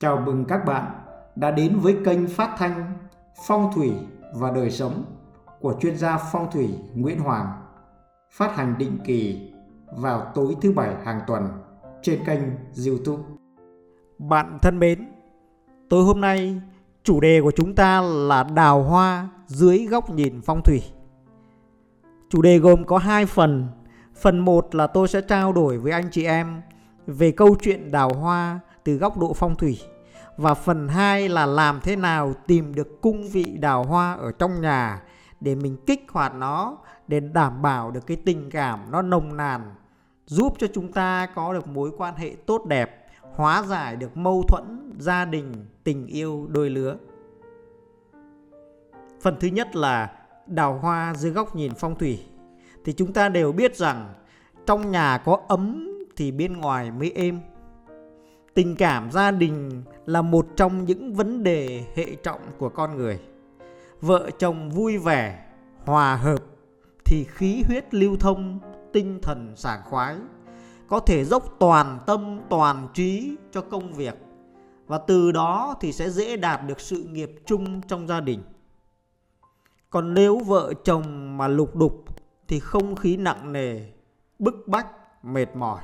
Chào mừng các bạn đã đến với kênh phát thanh Phong thủy và đời sống của chuyên gia phong thủy Nguyễn Hoàng, phát hành định kỳ vào tối thứ bảy hàng tuần trên kênh YouTube. Bạn thân mến, tối hôm nay chủ đề của chúng ta là đào hoa dưới góc nhìn phong thủy. Chủ đề gồm có hai phần. Phần 1 là tôi sẽ trao đổi với anh chị em về câu chuyện đào hoa từ góc độ phong thủy. Và phần 2 là làm thế nào tìm được cung vị đào hoa ở trong nhà để mình kích hoạt nó để đảm bảo được cái tình cảm nó nồng nàn giúp cho chúng ta có được mối quan hệ tốt đẹp, hóa giải được mâu thuẫn gia đình, tình yêu đôi lứa. Phần thứ nhất là đào hoa dưới góc nhìn phong thủy. Thì chúng ta đều biết rằng trong nhà có ấm thì bên ngoài mới êm tình cảm gia đình là một trong những vấn đề hệ trọng của con người. Vợ chồng vui vẻ, hòa hợp thì khí huyết lưu thông, tinh thần sảng khoái, có thể dốc toàn tâm, toàn trí cho công việc và từ đó thì sẽ dễ đạt được sự nghiệp chung trong gia đình. Còn nếu vợ chồng mà lục đục thì không khí nặng nề, bức bách, mệt mỏi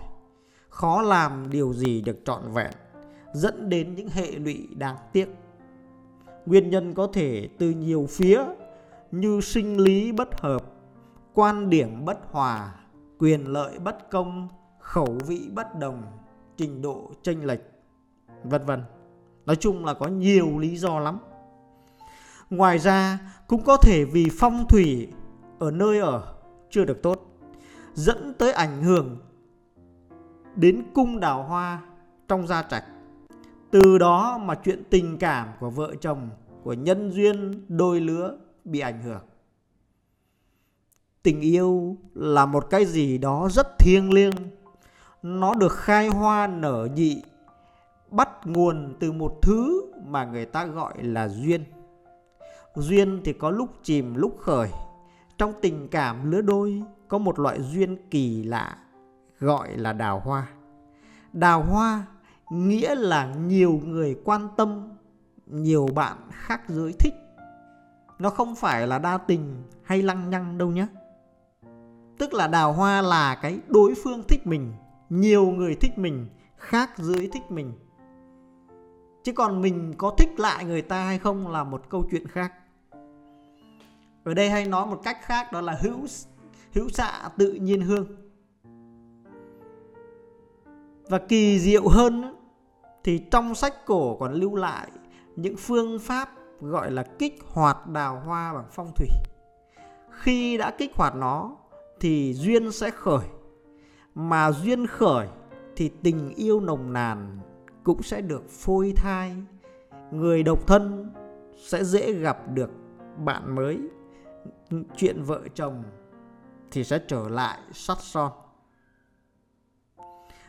khó làm điều gì được trọn vẹn, dẫn đến những hệ lụy đáng tiếc. Nguyên nhân có thể từ nhiều phía, như sinh lý bất hợp, quan điểm bất hòa, quyền lợi bất công, khẩu vị bất đồng, trình độ chênh lệch, vân vân. Nói chung là có nhiều lý do lắm. Ngoài ra, cũng có thể vì phong thủy ở nơi ở chưa được tốt, dẫn tới ảnh hưởng đến cung đào hoa trong gia trạch. Từ đó mà chuyện tình cảm của vợ chồng, của nhân duyên đôi lứa bị ảnh hưởng. Tình yêu là một cái gì đó rất thiêng liêng. Nó được khai hoa nở nhị, bắt nguồn từ một thứ mà người ta gọi là duyên. Duyên thì có lúc chìm lúc khởi. Trong tình cảm lứa đôi có một loại duyên kỳ lạ gọi là đào hoa. Đào hoa nghĩa là nhiều người quan tâm, nhiều bạn khác giới thích. Nó không phải là đa tình hay lăng nhăng đâu nhé. Tức là đào hoa là cái đối phương thích mình, nhiều người thích mình, khác giới thích mình. Chứ còn mình có thích lại người ta hay không là một câu chuyện khác. Ở đây hay nói một cách khác đó là hữu hữu xạ tự nhiên hương và kỳ diệu hơn thì trong sách cổ còn lưu lại những phương pháp gọi là kích hoạt đào hoa bằng phong thủy. Khi đã kích hoạt nó, thì duyên sẽ khởi. Mà duyên khởi, thì tình yêu nồng nàn cũng sẽ được phôi thai. Người độc thân sẽ dễ gặp được bạn mới. Chuyện vợ chồng thì sẽ trở lại sắt son.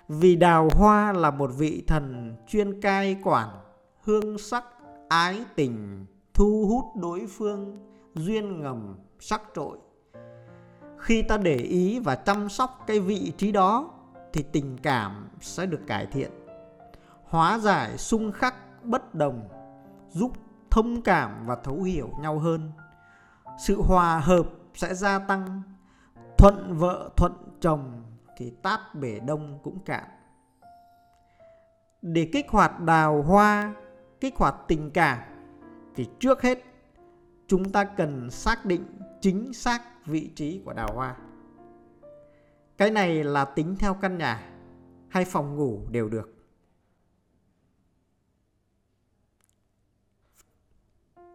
Vì đào hoa là một vị thần chuyên cai quản, hương sắc, ái tình, thu hút đối phương, duyên ngầm, sắc trội. Khi ta để ý và chăm sóc cái vị trí đó thì tình cảm sẽ được cải thiện. Hóa giải xung khắc bất đồng, giúp thông cảm và thấu hiểu nhau hơn. Sự hòa hợp sẽ gia tăng, thuận vợ thuận chồng thì tát bể đông cũng cạn. Để kích hoạt đào hoa, kích hoạt tình cảm thì trước hết chúng ta cần xác định chính xác vị trí của đào hoa. Cái này là tính theo căn nhà hay phòng ngủ đều được.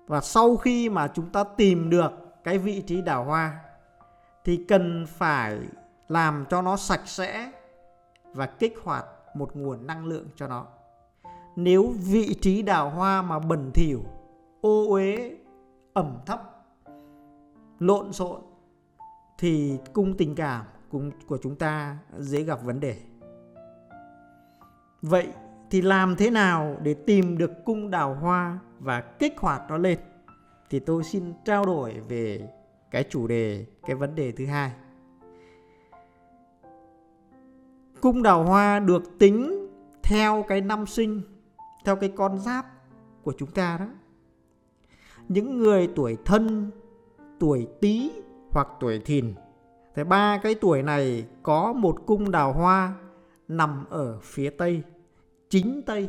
Và sau khi mà chúng ta tìm được cái vị trí đào hoa thì cần phải làm cho nó sạch sẽ và kích hoạt một nguồn năng lượng cho nó. Nếu vị trí đào hoa mà bẩn thỉu, ô uế, ẩm thấp, lộn xộn thì cung tình cảm của chúng ta dễ gặp vấn đề. Vậy thì làm thế nào để tìm được cung đào hoa và kích hoạt nó lên? Thì tôi xin trao đổi về cái chủ đề, cái vấn đề thứ hai. Cung đào hoa được tính theo cái năm sinh, theo cái con giáp của chúng ta đó. Những người tuổi thân tuổi tý hoặc tuổi thìn. Thì ba cái tuổi này có một cung đào hoa nằm ở phía tây chính tây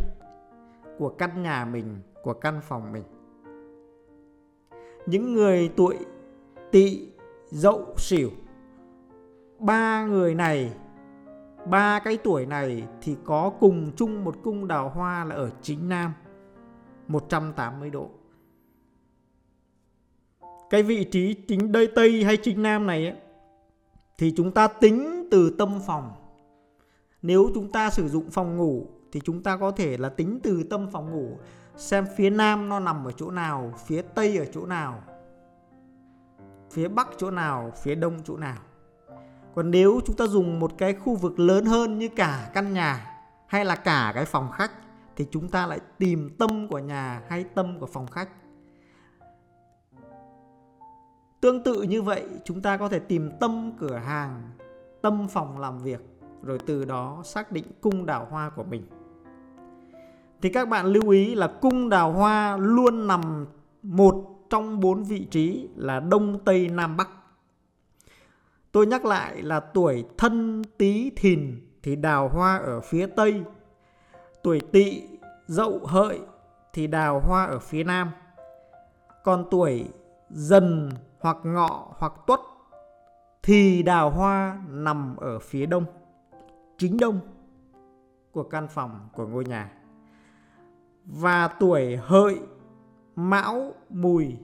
của căn nhà mình của căn phòng mình. Những người tuổi tỵ dậu sửu ba người này ba cái tuổi này thì có cùng chung một cung đào hoa là ở chính nam 180 độ. Cái vị trí chính đây tây hay chính nam này ấy, thì chúng ta tính từ tâm phòng. Nếu chúng ta sử dụng phòng ngủ thì chúng ta có thể là tính từ tâm phòng ngủ xem phía nam nó nằm ở chỗ nào phía tây ở chỗ nào phía bắc chỗ nào phía đông chỗ nào còn nếu chúng ta dùng một cái khu vực lớn hơn như cả căn nhà hay là cả cái phòng khách, thì chúng ta lại tìm tâm của nhà hay tâm của phòng khách. Tương tự như vậy, chúng ta có thể tìm tâm cửa hàng, tâm phòng làm việc, rồi từ đó xác định cung đào hoa của mình. Thì các bạn lưu ý là cung đào hoa luôn nằm một trong bốn vị trí là đông, tây, nam, bắc tôi nhắc lại là tuổi thân tý thìn thì đào hoa ở phía tây. Tuổi tỵ, dậu, hợi thì đào hoa ở phía nam. Còn tuổi dần hoặc ngọ hoặc tuất thì đào hoa nằm ở phía đông, chính đông của căn phòng của ngôi nhà. Và tuổi hợi, mão, mùi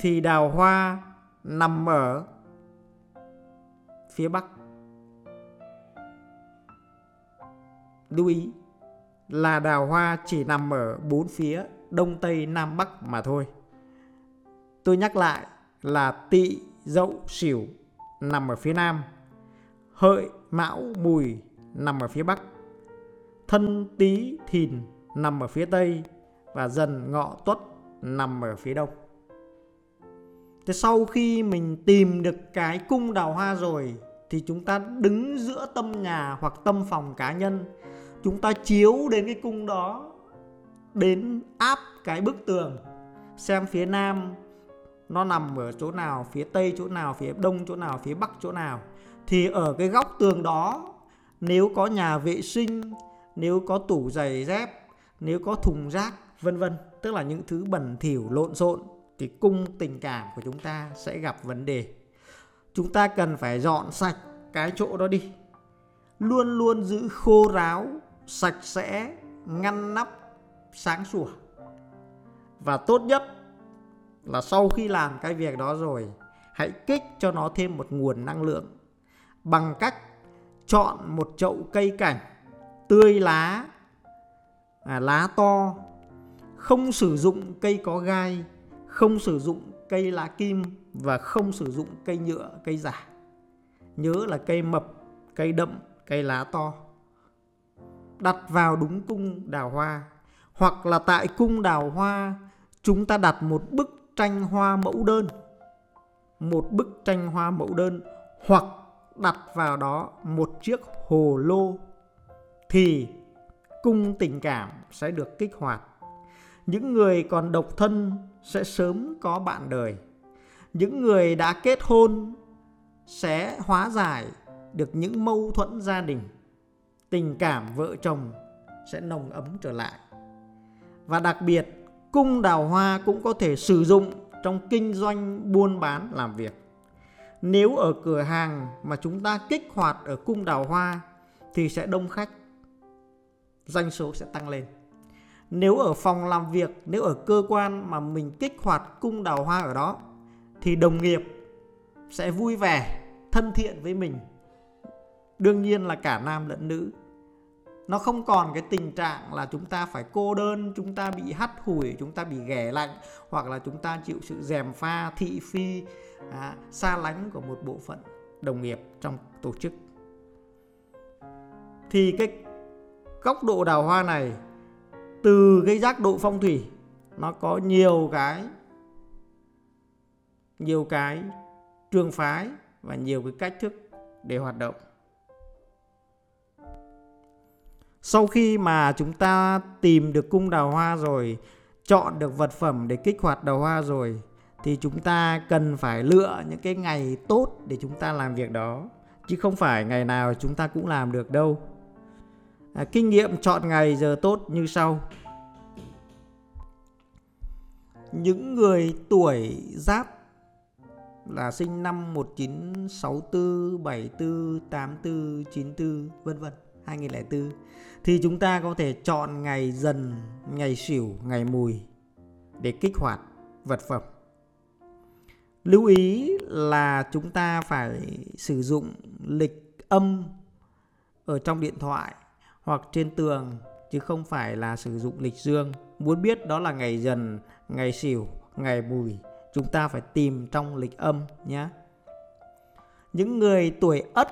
thì đào hoa nằm ở phía bắc. Lưu ý, là đào hoa chỉ nằm ở bốn phía đông tây nam bắc mà thôi. Tôi nhắc lại là Tị, dậu, sửu nằm ở phía nam, hợi, mão, mùi nằm ở phía bắc, thân, tý, thìn nằm ở phía tây và dần ngọ tuất nằm ở phía đông. Thế sau khi mình tìm được cái cung đào hoa rồi, thì chúng ta đứng giữa tâm nhà hoặc tâm phòng cá nhân. Chúng ta chiếu đến cái cung đó, đến áp cái bức tường, xem phía nam nó nằm ở chỗ nào, phía tây chỗ nào, phía đông chỗ nào, phía bắc chỗ nào. Thì ở cái góc tường đó, nếu có nhà vệ sinh, nếu có tủ giày dép, nếu có thùng rác, vân vân. Tức là những thứ bẩn thỉu, lộn xộn thì cung tình cảm của chúng ta sẽ gặp vấn đề. Chúng ta cần phải dọn sạch cái chỗ đó đi. Luôn luôn giữ khô ráo sạch sẽ ngăn nắp sáng sủa. Và tốt nhất là sau khi làm cái việc đó rồi hãy kích cho nó thêm một nguồn năng lượng. Bằng cách chọn một chậu cây cảnh tươi lá à, lá to. Không sử dụng cây có gai không sử dụng cây lá kim và không sử dụng cây nhựa, cây giả. Nhớ là cây mập, cây đậm, cây lá to. Đặt vào đúng cung đào hoa. Hoặc là tại cung đào hoa, chúng ta đặt một bức tranh hoa mẫu đơn. Một bức tranh hoa mẫu đơn. Hoặc đặt vào đó một chiếc hồ lô thì cung tình cảm sẽ được kích hoạt những người còn độc thân sẽ sớm có bạn đời. Những người đã kết hôn sẽ hóa giải được những mâu thuẫn gia đình. Tình cảm vợ chồng sẽ nồng ấm trở lại. Và đặc biệt, cung đào hoa cũng có thể sử dụng trong kinh doanh buôn bán làm việc. Nếu ở cửa hàng mà chúng ta kích hoạt ở cung đào hoa thì sẽ đông khách, doanh số sẽ tăng lên nếu ở phòng làm việc nếu ở cơ quan mà mình kích hoạt cung đào hoa ở đó thì đồng nghiệp sẽ vui vẻ thân thiện với mình. Đương nhiên là cả nam lẫn nữ. Nó không còn cái tình trạng là chúng ta phải cô đơn chúng ta bị hắt hủi chúng ta bị ghẻ lạnh hoặc là chúng ta chịu sự dèm pha thị phi à, xa lánh của một bộ phận đồng nghiệp trong tổ chức. Thì cái góc độ đào hoa này từ cái giác độ phong thủy, nó có nhiều cái nhiều cái trường phái và nhiều cái cách thức để hoạt động. Sau khi mà chúng ta tìm được cung đào hoa rồi, chọn được vật phẩm để kích hoạt đào hoa rồi, thì chúng ta cần phải lựa những cái ngày tốt để chúng ta làm việc đó. Chứ không phải ngày nào chúng ta cũng làm được đâu à, kinh nghiệm chọn ngày giờ tốt như sau. Những người tuổi giáp là sinh năm 1964, 74, 84, 94 vân vân 2004 thì chúng ta có thể chọn ngày dần, ngày xỉu, ngày mùi để kích hoạt vật phẩm. Lưu ý là chúng ta phải sử dụng lịch âm ở trong điện thoại hoặc trên tường chứ không phải là sử dụng lịch dương. Muốn biết đó là ngày dần, ngày xỉu, ngày mùi, chúng ta phải tìm trong lịch âm nhé. Những người tuổi Ất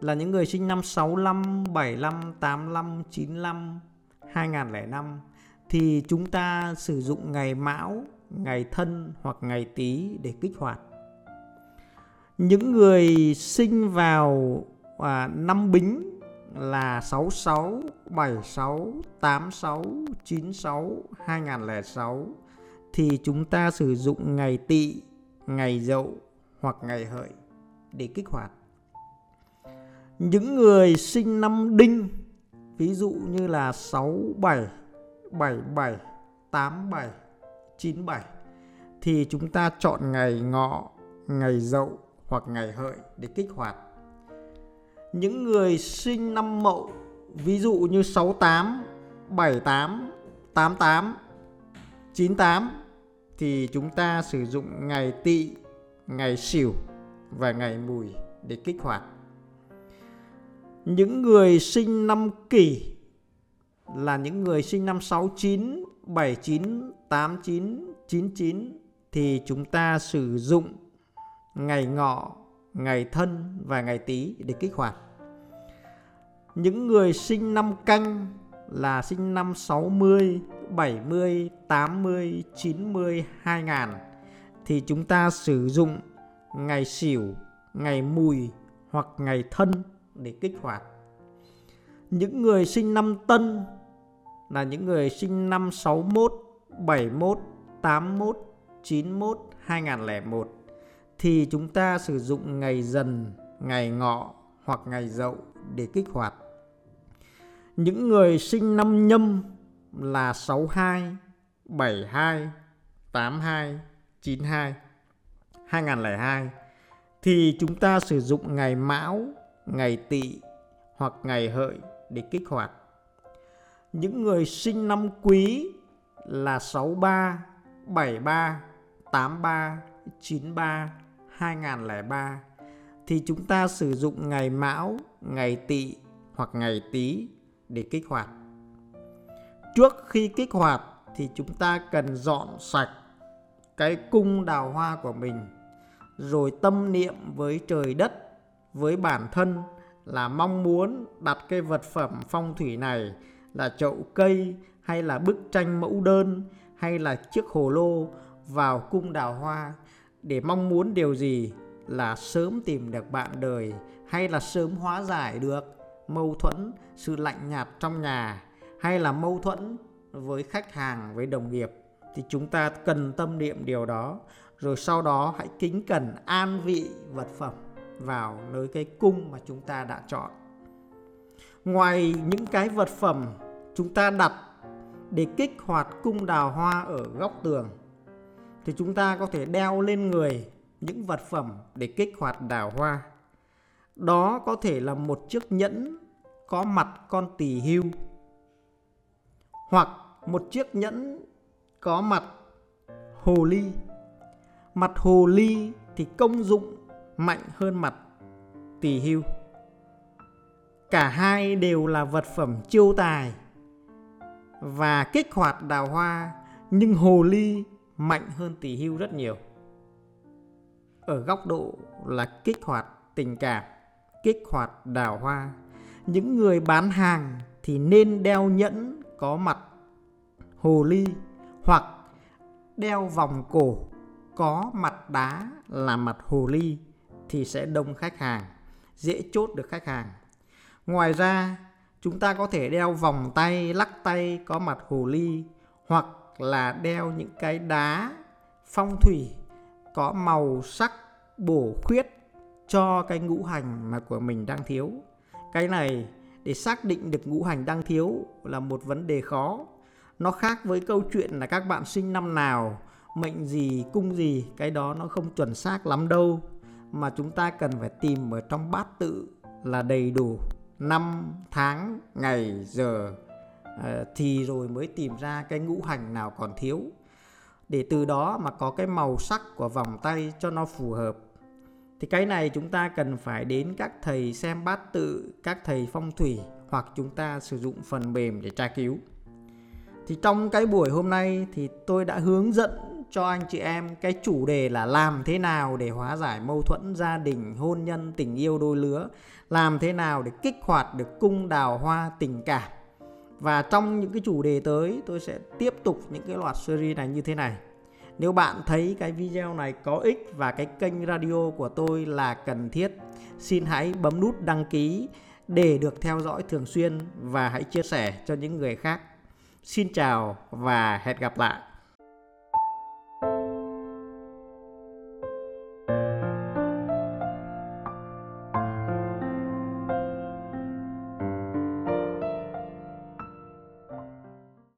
là những người sinh năm 65, 75, 85, 95, 2005 thì chúng ta sử dụng ngày Mão, ngày Thân hoặc ngày Tý để kích hoạt. Những người sinh vào à, năm Bính là 66, 76, 86, 96, 2006 thì chúng ta sử dụng ngày Tỵ, ngày Dậu hoặc ngày Hợi để kích hoạt những người sinh năm đinh ví dụ như là 67, 77, 87, 97 thì chúng ta chọn ngày ngọ, ngày dậu hoặc ngày hợi để kích hoạt. Những người sinh năm mậu ví dụ như 68, 78, 88, 98 thì chúng ta sử dụng ngày tỵ, ngày sửu và ngày mùi để kích hoạt. Những người sinh năm kỷ là những người sinh năm 69, 79, 89, 99 thì chúng ta sử dụng ngày ngọ, ngày thân và ngày tý để kích hoạt. Những người sinh năm canh là sinh năm 60, 70, 80, 90, 2000 thì chúng ta sử dụng ngày xỉu, ngày mùi hoặc ngày thân để kích hoạt. Những người sinh năm Tân là những người sinh năm 61, 71, 81, 91, 2001 thì chúng ta sử dụng ngày dần, ngày ngọ hoặc ngày dậu để kích hoạt. Những người sinh năm nhâm là 62, 72, 82, 92, 2002 thì chúng ta sử dụng ngày mão ngày tỵ hoặc ngày hợi để kích hoạt. Những người sinh năm quý là 63, 73, 83, 93, 2003 thì chúng ta sử dụng ngày mão, ngày tỵ hoặc ngày tý để kích hoạt. Trước khi kích hoạt thì chúng ta cần dọn sạch cái cung đào hoa của mình rồi tâm niệm với trời đất với bản thân là mong muốn đặt cái vật phẩm phong thủy này là chậu cây hay là bức tranh mẫu đơn hay là chiếc hồ lô vào cung đào hoa để mong muốn điều gì? Là sớm tìm được bạn đời hay là sớm hóa giải được mâu thuẫn, sự lạnh nhạt trong nhà hay là mâu thuẫn với khách hàng, với đồng nghiệp? Thì chúng ta cần tâm niệm điều đó. Rồi sau đó hãy kính cẩn an vị vật phẩm vào nơi cái cung mà chúng ta đã chọn. Ngoài những cái vật phẩm chúng ta đặt để kích hoạt cung đào hoa ở góc tường thì chúng ta có thể đeo lên người những vật phẩm để kích hoạt đào hoa. Đó có thể là một chiếc nhẫn có mặt con tỳ hưu, hoặc một chiếc nhẫn có mặt hồ ly. Mặt hồ ly thì công dụng mạnh hơn mặt tỳ hưu. Cả hai đều là vật phẩm chiêu tài và kích hoạt đào hoa, nhưng hồ ly mạnh hơn tỳ hưu rất nhiều. Ở góc độ là kích hoạt tình cảm, kích hoạt đào hoa. Những người bán hàng thì nên đeo nhẫn có mặt hồ ly hoặc đeo vòng cổ có mặt đá là mặt hồ ly thì sẽ đông khách hàng, dễ chốt được khách hàng. Ngoài ra, chúng ta có thể đeo vòng tay lắc tay có mặt hồ ly hoặc là đeo những cái đá phong thủy có màu sắc bổ khuyết cho cái ngũ hành mà của mình đang thiếu. Cái này, để xác định được ngũ hành đang thiếu là một vấn đề khó. Nó khác với câu chuyện là các bạn sinh năm nào, mệnh gì, cung gì, cái đó nó không chuẩn xác lắm đâu. Mà chúng ta cần phải tìm ở trong bát tự là đầy đủ năm tháng, ngày, giờ. Ờ, thì rồi mới tìm ra cái ngũ hành nào còn thiếu. Để từ đó mà có cái màu sắc của vòng tay cho nó phù hợp. Thì cái này chúng ta cần phải đến các thầy xem bát tự các thầy phong thủy hoặc chúng ta sử dụng phần mềm để tra cứu. Thì trong cái buổi hôm nay thì tôi đã hướng dẫn cho anh chị em cái chủ đề là làm thế nào để hóa giải mâu thuẫn gia đình, hôn nhân, tình yêu đôi lứa, làm thế nào để kích hoạt được cung đào hoa tình cảm. Và trong những cái chủ đề tới tôi sẽ tiếp tục những cái loạt series này như thế này. Nếu bạn thấy cái video này có ích và cái kênh radio của tôi là cần thiết, xin hãy bấm nút đăng ký để được theo dõi thường xuyên và hãy chia sẻ cho những người khác. Xin chào và hẹn gặp lại.